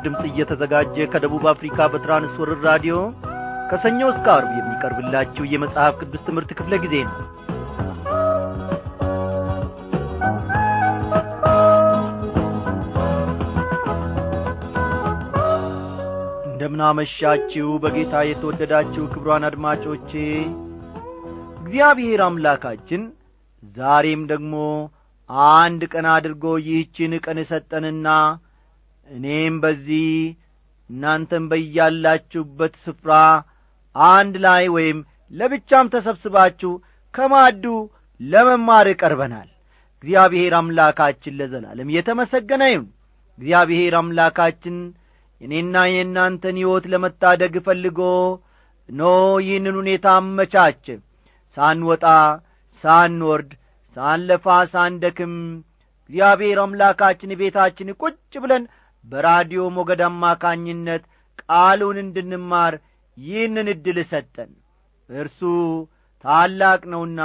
በምስራች ድምፅ እየተዘጋጀ ከደቡብ አፍሪካ በትራንስወርር ራዲዮ ከሰኞ እስከ አርብ የሚቀርብላችሁ የመጽሐፍ ቅዱስ ትምህርት ክፍለ ጊዜ ነው። እንደምናመሻችሁ በጌታ የተወደዳችሁ ክብሯን አድማጮቼ እግዚአብሔር አምላካችን ዛሬም ደግሞ አንድ ቀን አድርጎ ይህችን ቀን ሰጠንና እኔም በዚህ እናንተም በያላችሁበት ስፍራ አንድ ላይ ወይም ለብቻም ተሰብስባችሁ ከማዱ ለመማር ቀርበናል። እግዚአብሔር አምላካችን ለዘላለም የተመሰገነ ይሁን። እግዚአብሔር አምላካችን የኔና የእናንተን ሕይወት ለመታደግ ፈልጎ ኖ ይህንን ሁኔታ አመቻች ሳንወጣ ሳንወርድ ሳንለፋ ሳንደክም እግዚአብሔር አምላካችን ቤታችን ቁጭ ብለን በራዲዮ ሞገድ አማካኝነት ቃሉን እንድንማር ይህንን ዕድል ሰጠን። እርሱ ታላቅ ነውና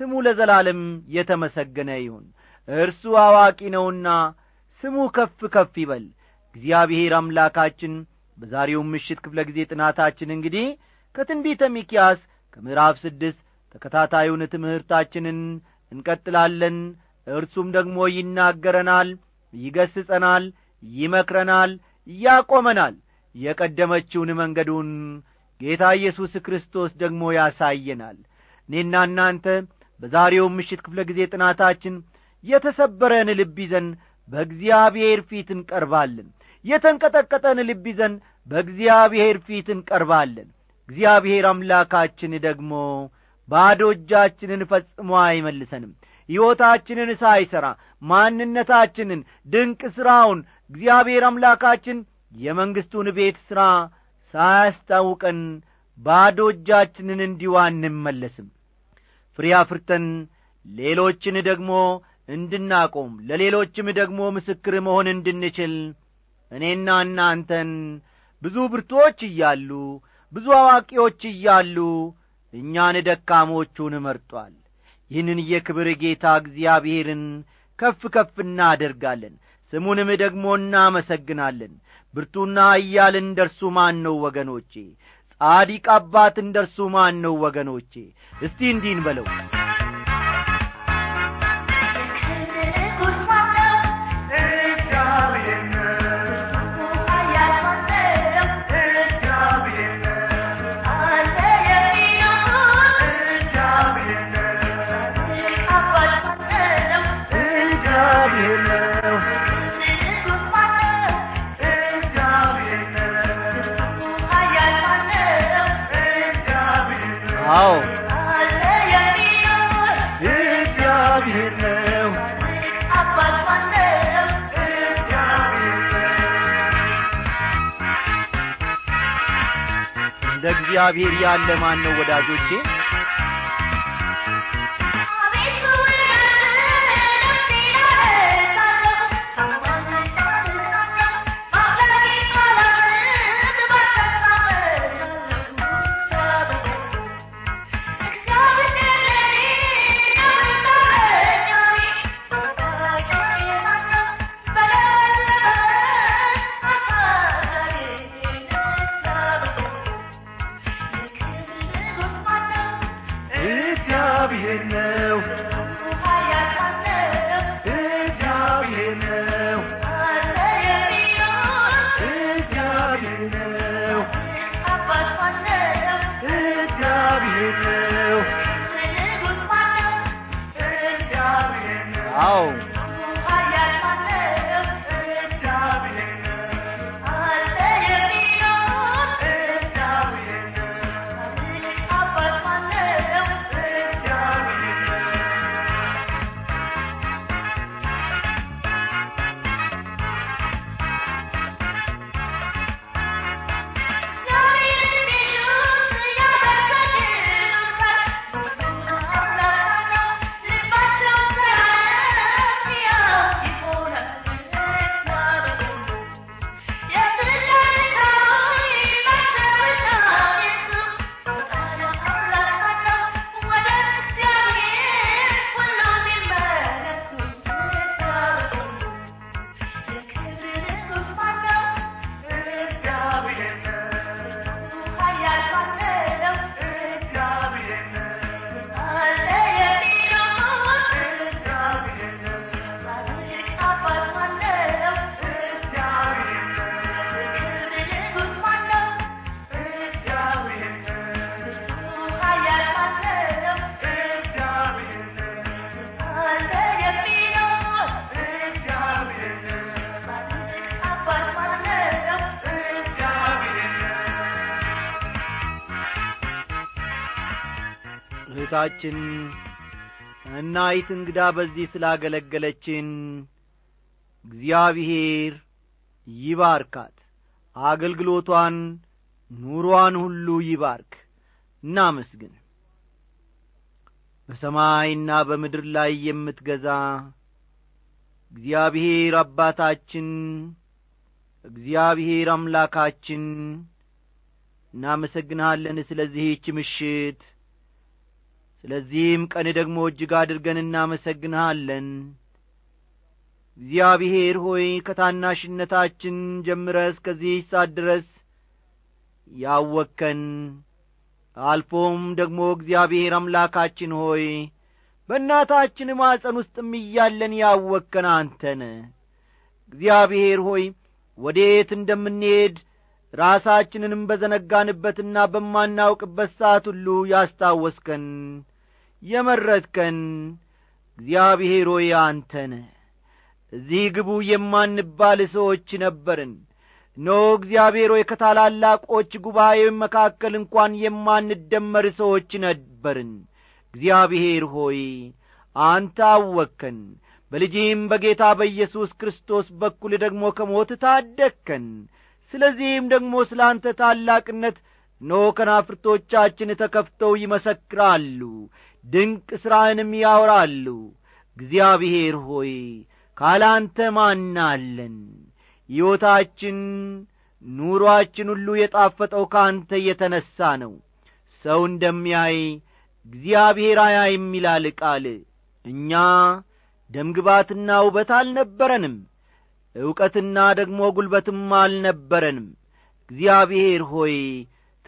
ስሙ ለዘላለም የተመሰገነ ይሁን። እርሱ አዋቂ ነውና ስሙ ከፍ ከፍ ይበል። እግዚአብሔር አምላካችን በዛሬው ምሽት ክፍለ ጊዜ ጥናታችን እንግዲህ ከትንቢተ ሚኪያስ ከምዕራፍ ስድስት ተከታታዩን ትምህርታችንን እንቀጥላለን። እርሱም ደግሞ ይናገረናል ይገስጸናል ይመክረናል ያቆመናል። የቀደመችውን መንገዱን ጌታ ኢየሱስ ክርስቶስ ደግሞ ያሳየናል። እኔና እናንተ በዛሬው ምሽት ክፍለ ጊዜ ጥናታችን የተሰበረን ልብ ይዘን በእግዚአብሔር ፊት እንቀርባለን። የተንቀጠቀጠን ልብ ይዘን በእግዚአብሔር ፊት እንቀርባለን። እግዚአብሔር አምላካችን ደግሞ ባዶ እጃችንን ፈጽሞ አይመልሰንም። ሕይወታችንን ሳይሠራ ማንነታችንን ድንቅ ሥራውን እግዚአብሔር አምላካችን የመንግሥቱን ቤት ሥራ ሳያስታውቀን ባዶ እጃችንን እንዲሁ አንመለስም። ፍሬ አፍርተን ሌሎችን ደግሞ እንድናቆም ለሌሎችም ደግሞ ምስክር መሆን እንድንችል እኔና እናንተን ብዙ ብርቶች እያሉ ብዙ አዋቂዎች እያሉ እኛን ደካሞቹን መርጧል። ይህንን የክብር ጌታ እግዚአብሔርን ከፍ ከፍ እናደርጋለን ስሙንም ደግሞ እናመሰግናለን። ብርቱና እያል እንደ እርሱ ማን ነው ወገኖቼ? ጻዲቅ አባት እንደ እርሱ ማን ነው ወገኖቼ? እስቲ እንዲህን በለው እግዚአብሔር ያለ ማን ነው ወዳጆቼ እህታችን እናይት እንግዳ በዚህ ስላገለገለችን እግዚአብሔር ይባርካት። አገልግሎቷን ኑሮዋን ሁሉ ይባርክ። እናመስግን። በሰማይና በምድር ላይ የምትገዛ እግዚአብሔር አባታችን እግዚአብሔር አምላካችን እናመሰግንሃለን ስለዚህች ምሽት ስለዚህም ቀን ደግሞ እጅግ አድርገን እናመሰግንሃለን። እግዚአብሔር ሆይ ከታናሽነታችን ጀምረ እስከዚህ ሳት ድረስ ያወከን አልፎም ደግሞ እግዚአብሔር አምላካችን ሆይ በእናታችን ማጸን ውስጥም እያለን ያወከን አንተነ እግዚአብሔር ሆይ ወዴት እንደምንሄድ ራሳችንንም በዘነጋንበትና በማናውቅበት ሰዓት ሁሉ ያስታወስከን የመረጥከን እግዚአብሔር ሆይ አንተነ እዚህ ግቡ የማንባል ሰዎች ነበርን። ኖ እግዚአብሔር ሆይ ከታላላቆች ጉባኤ መካከል እንኳን የማንደመር ሰዎች ነበርን። እግዚአብሔር ሆይ አንተ አወከን በልጅህም በጌታ በኢየሱስ ክርስቶስ በኩል ደግሞ ከሞት ታደግከን። ስለዚህም ደግሞ ስለ አንተ ታላቅነት ኖ ከናፍርቶቻችን ተከፍተው ይመሰክራሉ ድንቅ ሥራህንም ያወራሉ። እግዚአብሔር ሆይ ካላንተ ማናለን ሕይወታችን ኑሮአችን ሁሉ የጣፈጠው ከአንተ የተነሣ ነው። ሰው እንደሚያይ እግዚአብሔር አያይም ይላል ቃል። እኛ ደምግባትና ውበት አልነበረንም ዕውቀትና ደግሞ ጒልበትም አልነበረንም። እግዚአብሔር ሆይ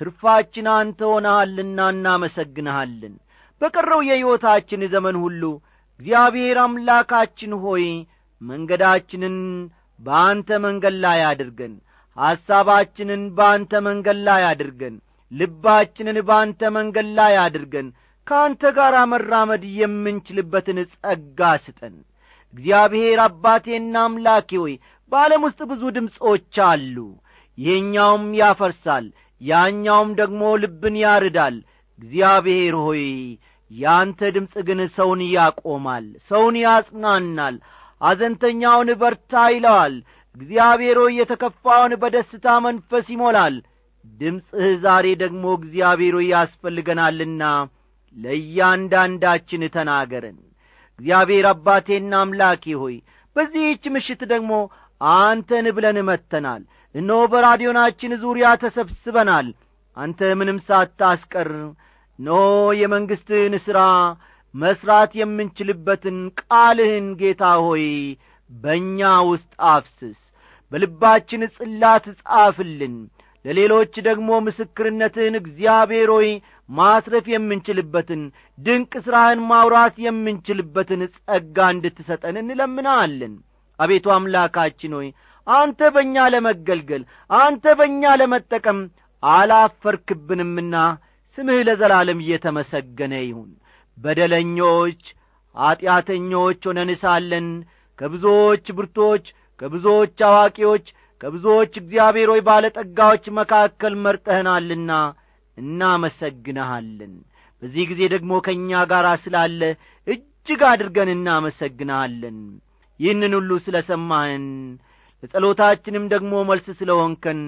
ትርፋችን አንተ ሆነሃልና እናመሰግንሃለን በቀረው የሕይወታችን ዘመን ሁሉ እግዚአብሔር አምላካችን ሆይ መንገዳችንን በአንተ መንገድ ላይ አድርገን ሐሳባችንን በአንተ መንገድ ላይ አድርገን ልባችንን በአንተ መንገድ ላይ አድርገን ከአንተ ጋር መራመድ የምንችልበትን ጸጋ ስጠን። እግዚአብሔር አባቴና አምላኬ ሆይ በዓለም ውስጥ ብዙ ድምፆች አሉ። ይሄኛውም ያፈርሳል ያኛውም ደግሞ ልብን ያርዳል። እግዚአብሔር ሆይ ያንተ ድምፅ ግን ሰውን ያቆማል ሰውን ያጽናናል። አዘንተኛውን በርታ ይለዋል እግዚአብሔር ሆይ የተከፋውን በደስታ መንፈስ ይሞላል። ድምፅህ ዛሬ ደግሞ እግዚአብሔር ሆይ ያስፈልገናልና ለእያንዳንዳችን ተናገረን እግዚአብሔር አባቴና አምላኬ ሆይ በዚህች ምሽት ደግሞ አንተን ብለን መጥተናል። እነሆ በራዲዮናችን ዙሪያ ተሰብስበናል። አንተ ምንም ሳታስቀር ኖ የመንግሥትህን ሥራ መሥራት የምንችልበትን ቃልህን ጌታ ሆይ በእኛ ውስጥ አፍስስ። በልባችን ጽላት ጻፍልን። ለሌሎች ደግሞ ምስክርነትህን እግዚአብሔር ሆይ ማስረፍ የምንችልበትን ድንቅ ሥራህን ማውራት የምንችልበትን ጸጋ እንድትሰጠን እንለምናለን አቤቱ አምላካችን ሆይ አንተ በእኛ ለመገልገል አንተ በእኛ ለመጠቀም አላፈርክብንምና ስምህ ለዘላለም እየተመሰገነ ይሁን። በደለኞች ኀጢአተኞች ሆነን ሳለን ከብዙዎች ብርቶች ከብዙዎች አዋቂዎች ከብዙዎች እግዚአብሔር ሆይ ባለጠጋዎች መካከል መርጠህናልና እናመሰግንሃለን። በዚህ ጊዜ ደግሞ ከእኛ ጋር ስላለ እጅግ አድርገን እናመሰግንሃለን። ይህንን ሁሉ ስለ ሰማህን ለጸሎታችንም ደግሞ መልስ ስለ ሆንከን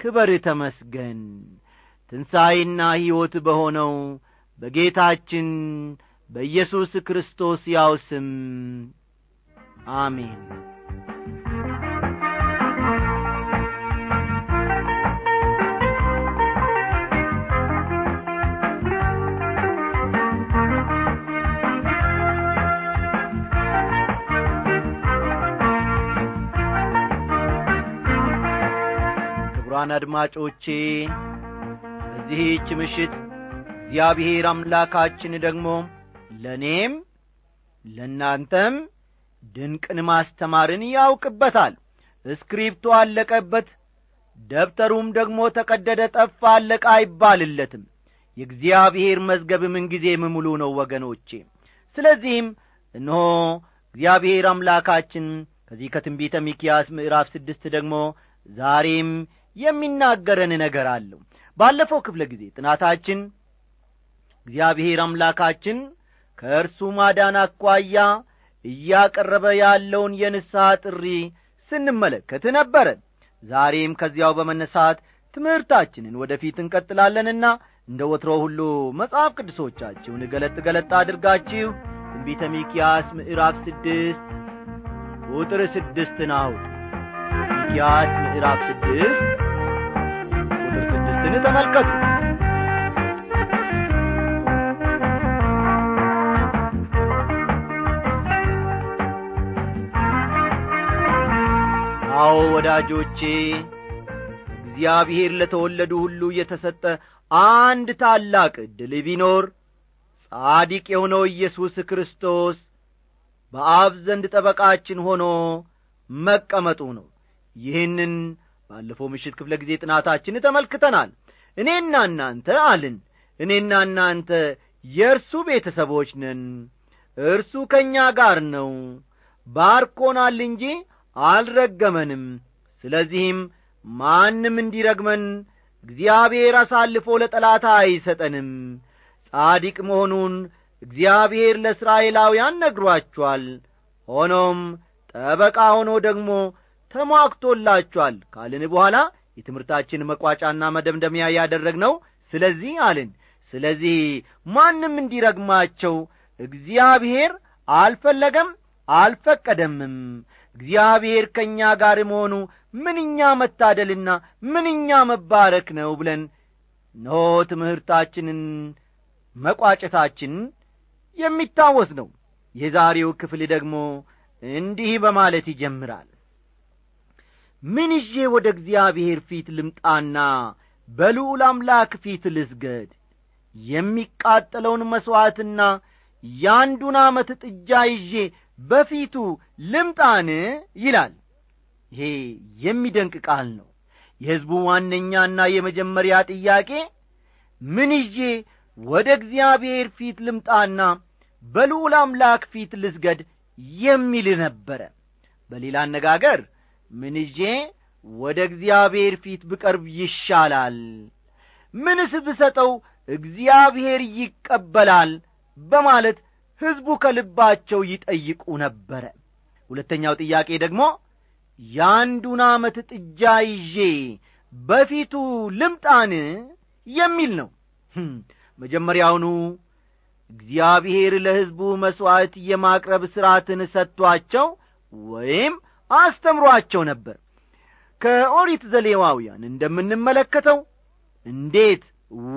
ክበር ተመስገን ትንሣኤና ሕይወት በሆነው በጌታችን በኢየሱስ ክርስቶስ ያው ስም አሜን። ክቡራን አድማጮቼ በዚህች ምሽት እግዚአብሔር አምላካችን ደግሞ ለእኔም ለእናንተም ድንቅን ማስተማርን ያውቅበታል። እስክሪፕቶ አለቀበት ደብተሩም ደግሞ ተቀደደ ጠፋ አለቃ አይባልለትም። የእግዚአብሔር መዝገብ ምንጊዜም ሙሉ ነው ወገኖቼ። ስለዚህም እነሆ እግዚአብሔር አምላካችን ከዚህ ከትንቢተ ሚኪያስ ምዕራፍ ስድስት ደግሞ ዛሬም የሚናገረን ነገር አለው ባለፈው ክፍለ ጊዜ ጥናታችን እግዚአብሔር አምላካችን ከእርሱ ማዳን አኳያ እያቀረበ ያለውን የንስሐ ጥሪ ስንመለከት ነበረ። ዛሬም ከዚያው በመነሳት ትምህርታችንን ወደ ፊት እንቀጥላለንና እንደ ወትሮ ሁሉ መጽሐፍ ቅዱሶቻችሁን ገለጥ ገለጥ አድርጋችሁ ትንቢተ ሚኪያስ ምዕራፍ ስድስት ቁጥር ስድስትን አውጥ ሚኪያስ ምዕራፍ ስድስት ስድስትን ተመልከቱ? አዎ ወዳጆቼ እግዚአብሔር ለተወለዱ ሁሉ የተሰጠ አንድ ታላቅ ዕድል ቢኖር ጻዲቅ የሆነው ኢየሱስ ክርስቶስ በአብ ዘንድ ጠበቃችን ሆኖ መቀመጡ ነው። ይህንን ባለፈው ምሽት ክፍለ ጊዜ ጥናታችን ተመልክተናል እኔና እናንተ አልን። እኔና እናንተ የእርሱ ቤተሰቦች ነን። እርሱ ከእኛ ጋር ነው። ባርኮናል እንጂ አልረገመንም። ስለዚህም ማንም እንዲረግመን እግዚአብሔር አሳልፎ ለጠላታ አይሰጠንም። ጻዲቅ መሆኑን እግዚአብሔር ለእስራኤላውያን ነግሯቸዋል ሆኖም ጠበቃ ሆኖ ደግሞ ተሟክቶላችኋል ካልን በኋላ የትምህርታችን መቋጫና መደምደሚያ ያደረግነው ስለዚህ አልን። ስለዚህ ማንም እንዲረግማቸው እግዚአብሔር አልፈለገም አልፈቀደምም። እግዚአብሔር ከእኛ ጋር መሆኑ ምንኛ መታደልና ምንኛ መባረክ ነው ብለን ኖ ትምህርታችንን መቋጨታችን የሚታወስ ነው። የዛሬው ክፍል ደግሞ እንዲህ በማለት ይጀምራል ምን ይዤ ወደ እግዚአብሔር ፊት ልምጣና በልዑል አምላክ ፊት ልስገድ? የሚቃጠለውን መሥዋዕትና ያንዱን ዓመት ጥጃ ይዤ በፊቱ ልምጣን? ይላል። ይሄ የሚደንቅ ቃል ነው። የሕዝቡ ዋነኛና የመጀመሪያ ጥያቄ ምን ይዤ ወደ እግዚአብሔር ፊት ልምጣና በልዑል አምላክ ፊት ልስገድ? የሚል ነበረ። በሌላ አነጋገር ምን ወደ እግዚአብሔር ፊት ብቀርብ ይሻላል? ምንስ ብሰጠው እግዚአብሔር ይቀበላል? በማለት ሕዝቡ ከልባቸው ይጠይቁ ነበረ። ሁለተኛው ጥያቄ ደግሞ የአንዱን ዓመት ጥጃ ይዤ በፊቱ ልምጣን የሚል ነው። መጀመሪያውኑ እግዚአብሔር ለሕዝቡ መሥዋዕት የማቅረብ ሥርዓትን ሰጥቶአቸው ወይም አስተምሮአቸው ነበር። ከኦሪት ዘሌዋውያን እንደምንመለከተው እንዴት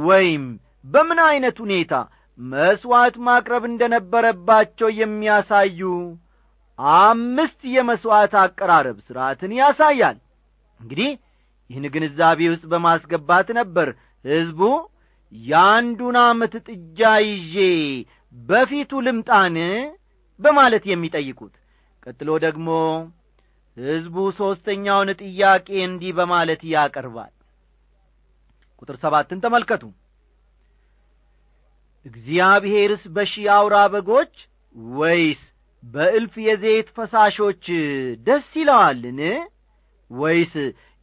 ወይም በምን ዐይነት ሁኔታ መሥዋዕት ማቅረብ እንደ ነበረባቸው የሚያሳዩ አምስት የመሥዋዕት አቀራረብ ሥርዓትን ያሳያል። እንግዲህ ይህን ግንዛቤ ውስጥ በማስገባት ነበር ሕዝቡ የአንዱን ዓመት ጥጃ ይዤ በፊቱ ልምጣን በማለት የሚጠይቁት። ቀጥሎ ደግሞ ሕዝቡ ሦስተኛውን ጥያቄ እንዲህ በማለት ያቀርባል። ቁጥር ሰባትን ተመልከቱ። እግዚአብሔርስ በሺህ አውራ በጎች ወይስ በእልፍ የዘይት ፈሳሾች ደስ ይለዋልን? ወይስ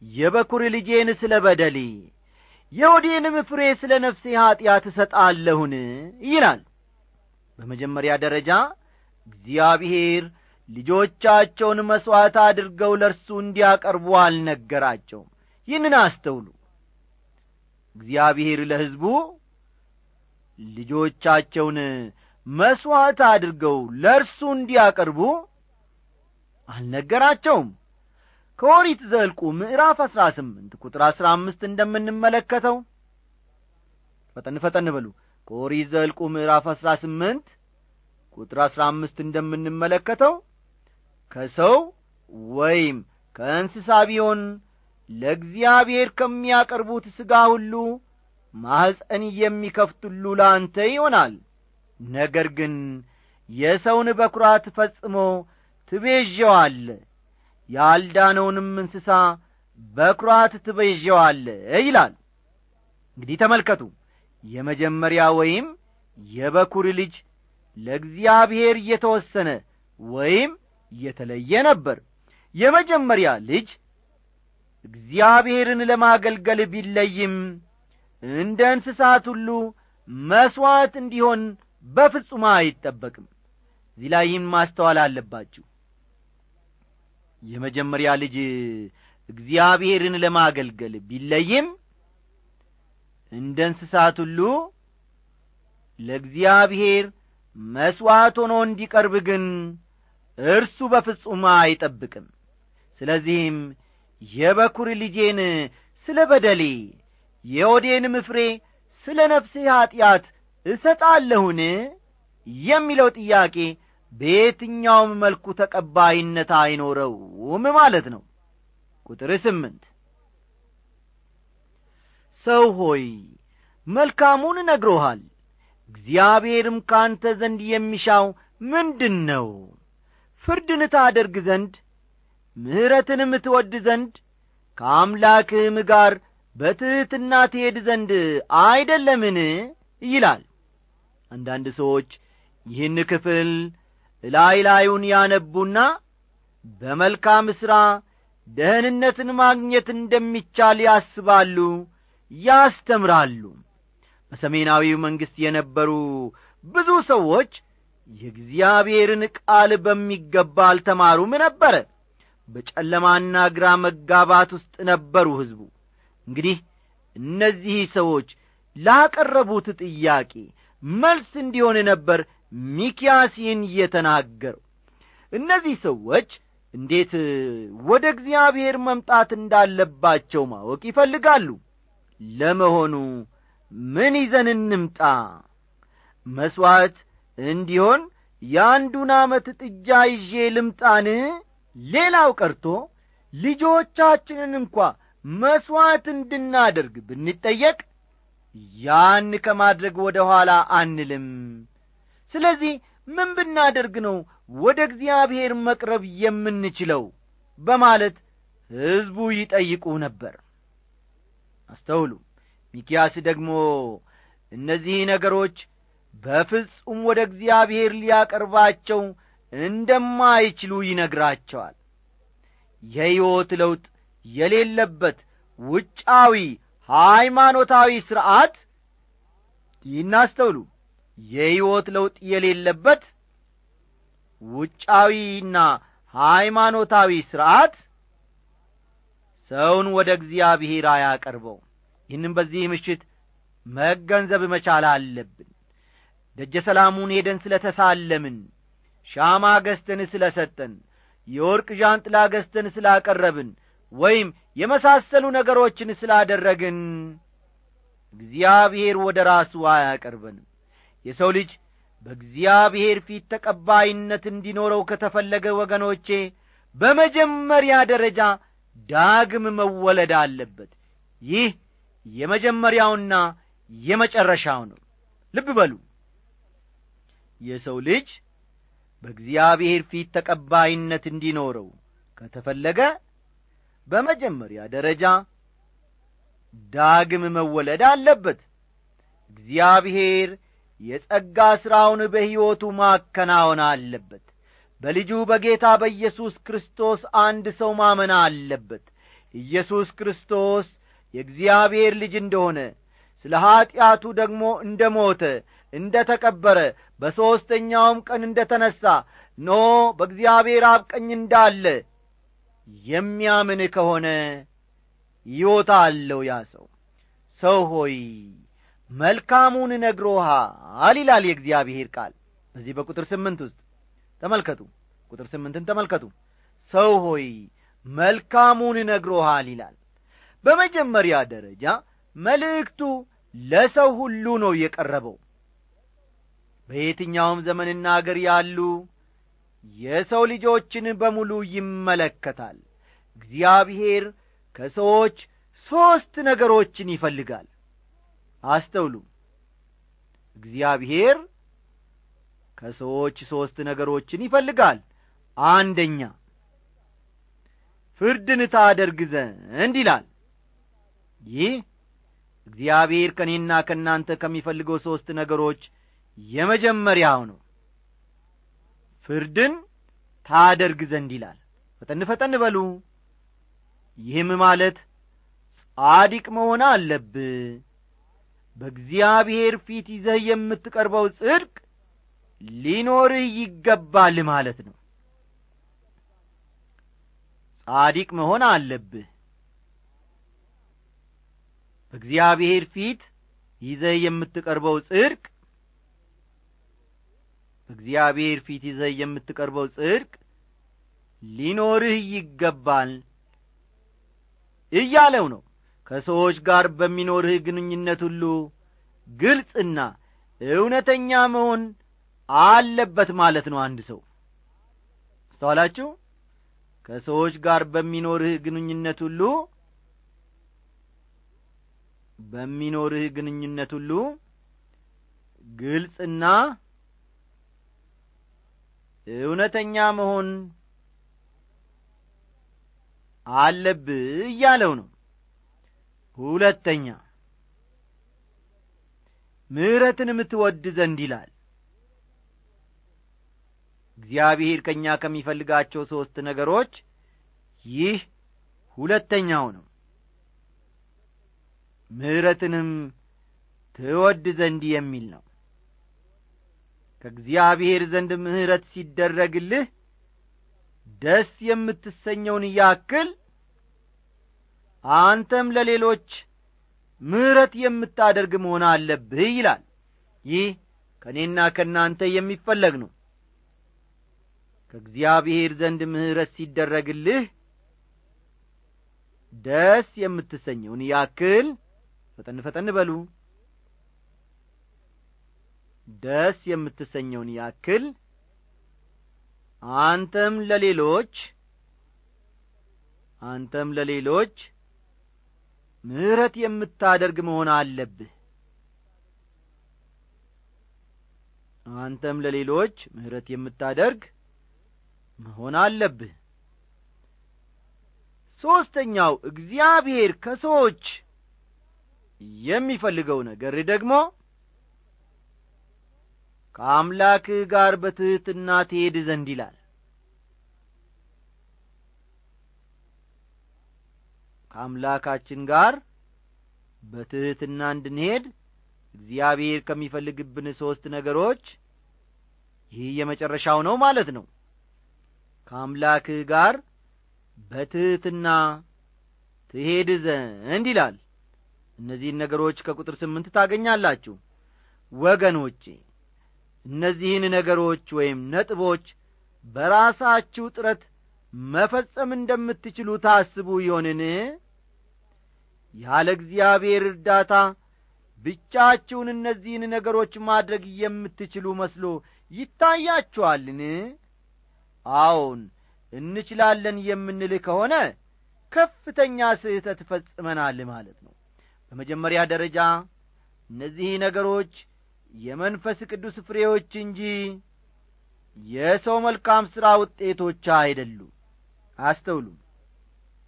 የበኩር ልጄን ስለ በደሌ የወዴንም ፍሬ ስለ ነፍሴ ኀጢአት እሰጣለሁን? ይላል። በመጀመሪያ ደረጃ እግዚአብሔር ልጆቻቸውን መሥዋዕት አድርገው ለእርሱ እንዲያቀርቡ አልነገራቸውም። ይህንን አስተውሉ። እግዚአብሔር ለሕዝቡ ልጆቻቸውን መሥዋዕት አድርገው ለእርሱ እንዲያቀርቡ አልነገራቸውም። ከኦሪት ዘልቁ ምዕራፍ አሥራ ስምንት ቁጥር አሥራ አምስት እንደምንመለከተው ፈጠን ፈጠን በሉ። ከኦሪት ዘልቁ ምዕራፍ አሥራ ስምንት ቁጥር አሥራ አምስት እንደምንመለከተው ከሰው ወይም ከእንስሳ ቢሆን ለእግዚአብሔር ከሚያቀርቡት ሥጋ ሁሉ ማኅፀን የሚከፍት ሁሉ ለአንተ ይሆናል። ነገር ግን የሰውን በኵራት ፈጽሞ ትቤዠዋለ ያልዳነውንም እንስሳ በኵራት ትቤዠዋለ ይላል። እንግዲህ ተመልከቱ። የመጀመሪያ ወይም የበኩር ልጅ ለእግዚአብሔር የተወሰነ ወይም የተለየ ነበር። የመጀመሪያ ልጅ እግዚአብሔርን ለማገልገል ቢለይም እንደ እንስሳት ሁሉ መሥዋዕት እንዲሆን በፍጹም አይጠበቅም። እዚህ ላይ ይህን ማስተዋል አለባችሁ። የመጀመሪያ ልጅ እግዚአብሔርን ለማገልገል ቢለይም እንደ እንስሳት ሁሉ ለእግዚአብሔር መሥዋዕት ሆኖ እንዲቀርብ ግን እርሱ በፍጹም አይጠብቅም። ስለዚህም የበኩር ልጄን ስለ በደሌ የወዴንም ፍሬ ስለ ነፍሴ ኀጢአት እሰጣለሁን? የሚለው ጥያቄ በየትኛውም መልኩ ተቀባይነት አይኖረውም ማለት ነው። ቁጥር ስምንት ሰው ሆይ መልካሙን ነግሮሃል። እግዚአብሔርም ካንተ ዘንድ የሚሻው ምንድን ነው ፍርድን ታደርግ ዘንድ ምሕረትንም ትወድ ዘንድ ከአምላክህም ጋር በትሕትና ትሄድ ዘንድ አይደለምን? ይላል። አንዳንድ ሰዎች ይህን ክፍል እላይ ላዩን ያነቡና በመልካም ሥራ ደህንነትን ማግኘት እንደሚቻል ያስባሉ ያስተምራሉ። በሰሜናዊው መንግሥት የነበሩ ብዙ ሰዎች የእግዚአብሔርን ቃል በሚገባ አልተማሩም ነበረ በጨለማና ግራ መጋባት ውስጥ ነበሩ ሕዝቡ። እንግዲህ እነዚህ ሰዎች ላቀረቡት ጥያቄ መልስ እንዲሆን ነበር ሚኪያሲን እየተናገረው እነዚህ ሰዎች እንዴት ወደ እግዚአብሔር መምጣት እንዳለባቸው ማወቅ ይፈልጋሉ? ለመሆኑ ምን ይዘን እንምጣ? መሥዋዕት እንዲሆን የአንዱን ዓመት ጥጃ ይዤ ልምጣን? ሌላው ቀርቶ ልጆቻችንን እንኳ መሥዋዕት እንድናደርግ ብንጠየቅ ያን ከማድረግ ወደ ኋላ አንልም። ስለዚህ ምን ብናደርግ ነው ወደ እግዚአብሔር መቅረብ የምንችለው? በማለት ሕዝቡ ይጠይቁ ነበር። አስተውሉ። ሚኪያስ ደግሞ እነዚህ ነገሮች በፍጹም ወደ እግዚአብሔር ሊያቀርባቸው እንደማይችሉ ይነግራቸዋል። የሕይወት ለውጥ የሌለበት ውጫዊ ሃይማኖታዊ ሥርዐት ይናስተውሉ። የሕይወት ለውጥ የሌለበት ውጫዊና ሃይማኖታዊ ሥርዐት ሰውን ወደ እግዚአብሔር አያቀርበው ይህንም በዚህ ምሽት መገንዘብ መቻል አለብን ደጀ ሰላሙን ሄደን ስለ ተሳለምን ሻማ ገዝተን ስለ ሰጠን የወርቅ ዣንጥላ ገዝተን ስላቀረብን ወይም የመሳሰሉ ነገሮችን ስላደረግን እግዚአብሔር ወደ ራሱ አያቀርበንም። የሰው ልጅ በእግዚአብሔር ፊት ተቀባይነት እንዲኖረው ከተፈለገ ወገኖቼ በመጀመሪያ ደረጃ ዳግም መወለድ አለበት። ይህ የመጀመሪያውና የመጨረሻው ነው። ልብ በሉ የሰው ልጅ በእግዚአብሔር ፊት ተቀባይነት እንዲኖረው ከተፈለገ በመጀመሪያ ደረጃ ዳግም መወለድ አለበት። እግዚአብሔር የጸጋ ሥራውን በሕይወቱ ማከናወን አለበት። በልጁ በጌታ በኢየሱስ ክርስቶስ አንድ ሰው ማመን አለበት። ኢየሱስ ክርስቶስ የእግዚአብሔር ልጅ እንደሆነ ስለ ኀጢአቱ ደግሞ እንደ ሞተ እንደ ተቀበረ በሦስተኛውም ቀን እንደ ተነሣ ኖ በእግዚአብሔር አብ ቀኝ እንዳለ የሚያምን ከሆነ ይወታ አለው ያ ሰው። ሰው ሆይ መልካሙን ነግሮሃል ይላል የእግዚአብሔር ቃል። በዚህ በቁጥር ስምንት ውስጥ ተመልከቱ ቁጥር ስምንትን ተመልከቱ። ሰው ሆይ መልካሙን ነግሮሃል ይላል። በመጀመሪያ ደረጃ መልእክቱ ለሰው ሁሉ ነው የቀረበው በየትኛውም ዘመንና አገር ያሉ የሰው ልጆችን በሙሉ ይመለከታል። እግዚአብሔር ከሰዎች ሦስት ነገሮችን ይፈልጋል። አስተውሉ እግዚአብሔር ከሰዎች ሦስት ነገሮችን ይፈልጋል። አንደኛ ፍርድን ታደርግ ዘንድ ይላል። ይህ እግዚአብሔር ከእኔና ከእናንተ ከሚፈልገው ሦስት ነገሮች የመጀመሪያው ነው። ፍርድን ታደርግ ዘንድ ይላል። ፈጠን ፈጠን በሉ። ይህም ማለት ጻዲቅ መሆን አለብህ። በእግዚአብሔር ፊት ይዘህ የምትቀርበው ጽድቅ ሊኖርህ ይገባል ማለት ነው። ጻዲቅ መሆን አለብህ። በእግዚአብሔር ፊት ይዘህ የምትቀርበው ጽድቅ በእግዚአብሔር ፊት ይዘህ የምትቀርበው ጽድቅ ሊኖርህ ይገባል እያለው ነው። ከሰዎች ጋር በሚኖርህ ግንኙነት ሁሉ ግልጽና እውነተኛ መሆን አለበት ማለት ነው አንድ ሰው። አስተዋላችሁ? ከሰዎች ጋር በሚኖርህ ግንኙነት ሁሉ በሚኖርህ ግንኙነት ሁሉ ግልጽና እውነተኛ መሆን አለብህ እያለው ነው። ሁለተኛ ምሕረትን የምትወድ ዘንድ ይላል። እግዚአብሔር ከእኛ ከሚፈልጋቸው ሦስት ነገሮች ይህ ሁለተኛው ነው። ምሕረትንም ትወድ ዘንድ የሚል ነው ከእግዚአብሔር ዘንድ ምሕረት ሲደረግልህ ደስ የምትሰኘውን ያክል አንተም ለሌሎች ምሕረት የምታደርግ መሆን አለብህ ይላል። ይህ ከእኔና ከእናንተ የሚፈለግ ነው። ከእግዚአብሔር ዘንድ ምሕረት ሲደረግልህ ደስ የምትሰኘውን ያክል ፈጠን ፈጠን በሉ ደስ የምትሰኘውን ያክል አንተም ለሌሎች አንተም ለሌሎች ምሕረት የምታደርግ መሆን አለብህ። አንተም ለሌሎች ምሕረት የምታደርግ መሆን አለብህ። ሦስተኛው እግዚአብሔር ከሰዎች የሚፈልገው ነገር ደግሞ ከአምላክህ ጋር በትሕትና ትሄድ ዘንድ ይላል። ከአምላካችን ጋር በትሕትና እንድንሄድ እግዚአብሔር ከሚፈልግብን ሦስት ነገሮች ይህ የመጨረሻው ነው ማለት ነው። ከአምላክህ ጋር በትሕትና ትሄድ ዘንድ ይላል። እነዚህን ነገሮች ከቁጥር ስምንት ታገኛላችሁ። ወገኖቼ እነዚህን ነገሮች ወይም ነጥቦች በራሳችሁ ጥረት መፈጸም እንደምትችሉ ታስቡ ይሆንን? ያለ እግዚአብሔር እርዳታ ብቻችሁን እነዚህን ነገሮች ማድረግ የምትችሉ መስሎ ይታያችኋልን? አዎን እንችላለን የምንል ከሆነ ከፍተኛ ስህተት ፈጽመናል ማለት ነው። በመጀመሪያ ደረጃ እነዚህ ነገሮች የመንፈስ ቅዱስ ፍሬዎች እንጂ የሰው መልካም ሥራ ውጤቶች አይደሉም አስተውሉ።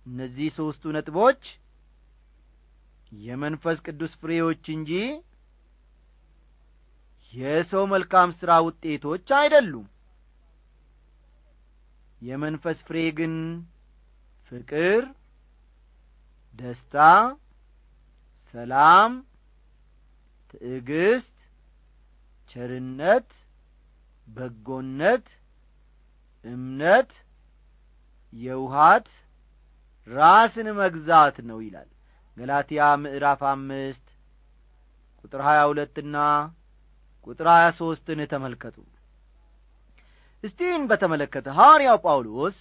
እነዚህ ሦስቱ ነጥቦች የመንፈስ ቅዱስ ፍሬዎች እንጂ የሰው መልካም ሥራ ውጤቶች አይደሉም የመንፈስ ፍሬ ግን ፍቅር ደስታ ሰላም ትዕግስት ቸርነት በጎነት እምነት የውሃት ራስን መግዛት ነው ይላል። ገላትያ ምዕራፍ አምስት ቁጥር ሀያ ሁለትና ቁጥር ሀያ ሦስትን ተመልከቱ። እስቲን በተመለከተ ሐዋርያው ጳውሎስ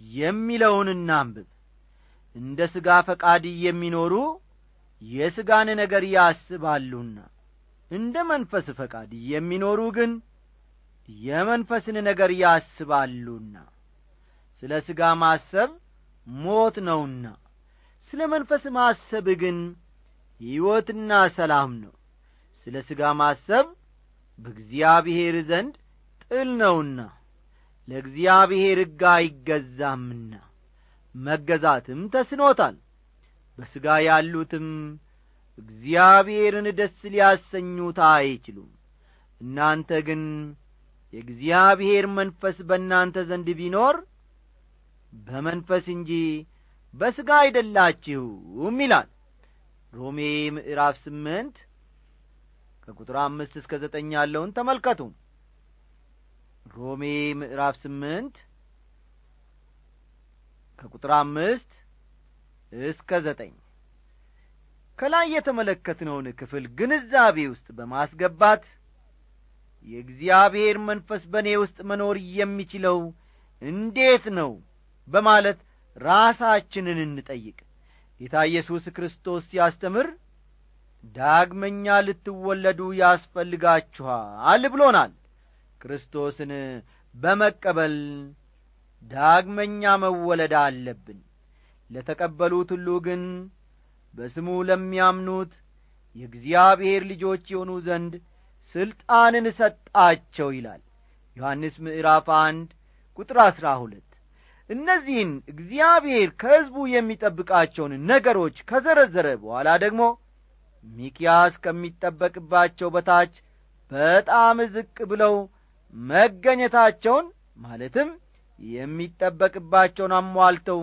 የሚለውን እናንብብ። እንደ ሥጋ ፈቃድ የሚኖሩ የሥጋን ነገር ያስባሉና እንደ መንፈስ ፈቃድ የሚኖሩ ግን የመንፈስን ነገር ያስባሉና ስለ ሥጋ ማሰብ ሞት ነውና ስለ መንፈስ ማሰብ ግን ሕይወትና ሰላም ነው። ስለ ሥጋ ማሰብ በእግዚአብሔር ዘንድ ጥል ነውና ለእግዚአብሔር ሕግ አይገዛምና መገዛትም ተስኖታል። በሥጋ ያሉትም እግዚአብሔርን ደስ ሊያሰኙት አይችሉም። እናንተ ግን የእግዚአብሔር መንፈስ በእናንተ ዘንድ ቢኖር በመንፈስ እንጂ በሥጋ አይደላችሁም ይላል። ሮሜ ምዕራፍ ስምንት ከቁጥር አምስት እስከ ዘጠኝ ያለውን ተመልከቱ። ሮሜ ምዕራፍ ስምንት ከቁጥር አምስት እስከ ዘጠኝ ከላይ የተመለከትነውን ክፍል ግንዛቤ ውስጥ በማስገባት የእግዚአብሔር መንፈስ በእኔ ውስጥ መኖር የሚችለው እንዴት ነው በማለት ራሳችንን እንጠይቅ። ጌታ ኢየሱስ ክርስቶስ ሲያስተምር ዳግመኛ ልትወለዱ ያስፈልጋችኋል ብሎናል። ክርስቶስን በመቀበል ዳግመኛ መወለድ አለብን። ለተቀበሉት ሁሉ ግን በስሙ ለሚያምኑት የእግዚአብሔር ልጆች የሆኑ ዘንድ ሥልጣንን ሰጣቸው ይላል። ዮሐንስ ምዕራፍ አንድ ቁጥር አሥራ ሁለት እነዚህን እግዚአብሔር ከሕዝቡ የሚጠብቃቸውን ነገሮች ከዘረዘረ በኋላ ደግሞ ሚኪያስ ከሚጠበቅባቸው በታች በጣም ዝቅ ብለው መገኘታቸውን ማለትም የሚጠበቅባቸውን አሟልተው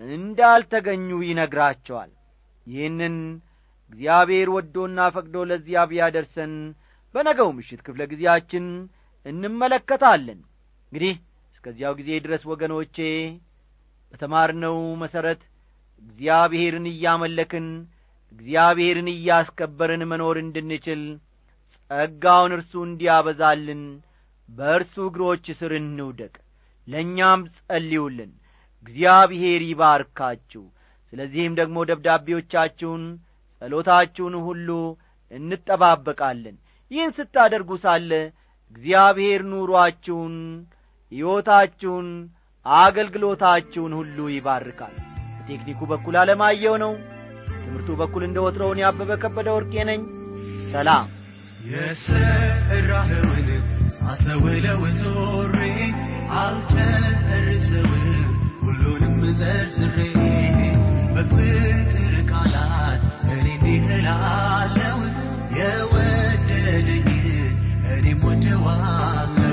እንዳልተገኙ ይነግራቸዋል ይህንን እግዚአብሔር ወዶና ፈቅዶ ለዚያ ቢያደርሰን በነገው ምሽት ክፍለ ጊዜያችን እንመለከታለን። እንግዲህ እስከዚያው ጊዜ ድረስ ወገኖቼ በተማርነው መሠረት እግዚአብሔርን እያመለክን እግዚአብሔርን እያስከበርን መኖር እንድንችል ጸጋውን እርሱ እንዲያበዛልን በእርሱ እግሮች ስር እንውደቅ። ለእኛም ጸልዩልን። እግዚአብሔር ይባርካችሁ ስለዚህም ደግሞ ደብዳቤዎቻችሁን ጸሎታችሁን ሁሉ እንጠባበቃለን። ይህን ስታደርጉ ሳለ እግዚአብሔር ኑሮአችሁን ሕይወታችሁን አገልግሎታችሁን ሁሉ ይባርካል። በቴክኒኩ በኩል አለማየው ነው። ትምህርቱ በኩል እንደ ወትረውን ያበበ ከበደ ወርቄ ነኝ። ሰላም። የሰራኸውን ሳስተውለው ዞሬ አልጨርሰውም። ሁሉንም ዘርዝሬ በፍቅር ቃላት እኔ እንዲህ እላለሁ እኔም ወደዋለሁ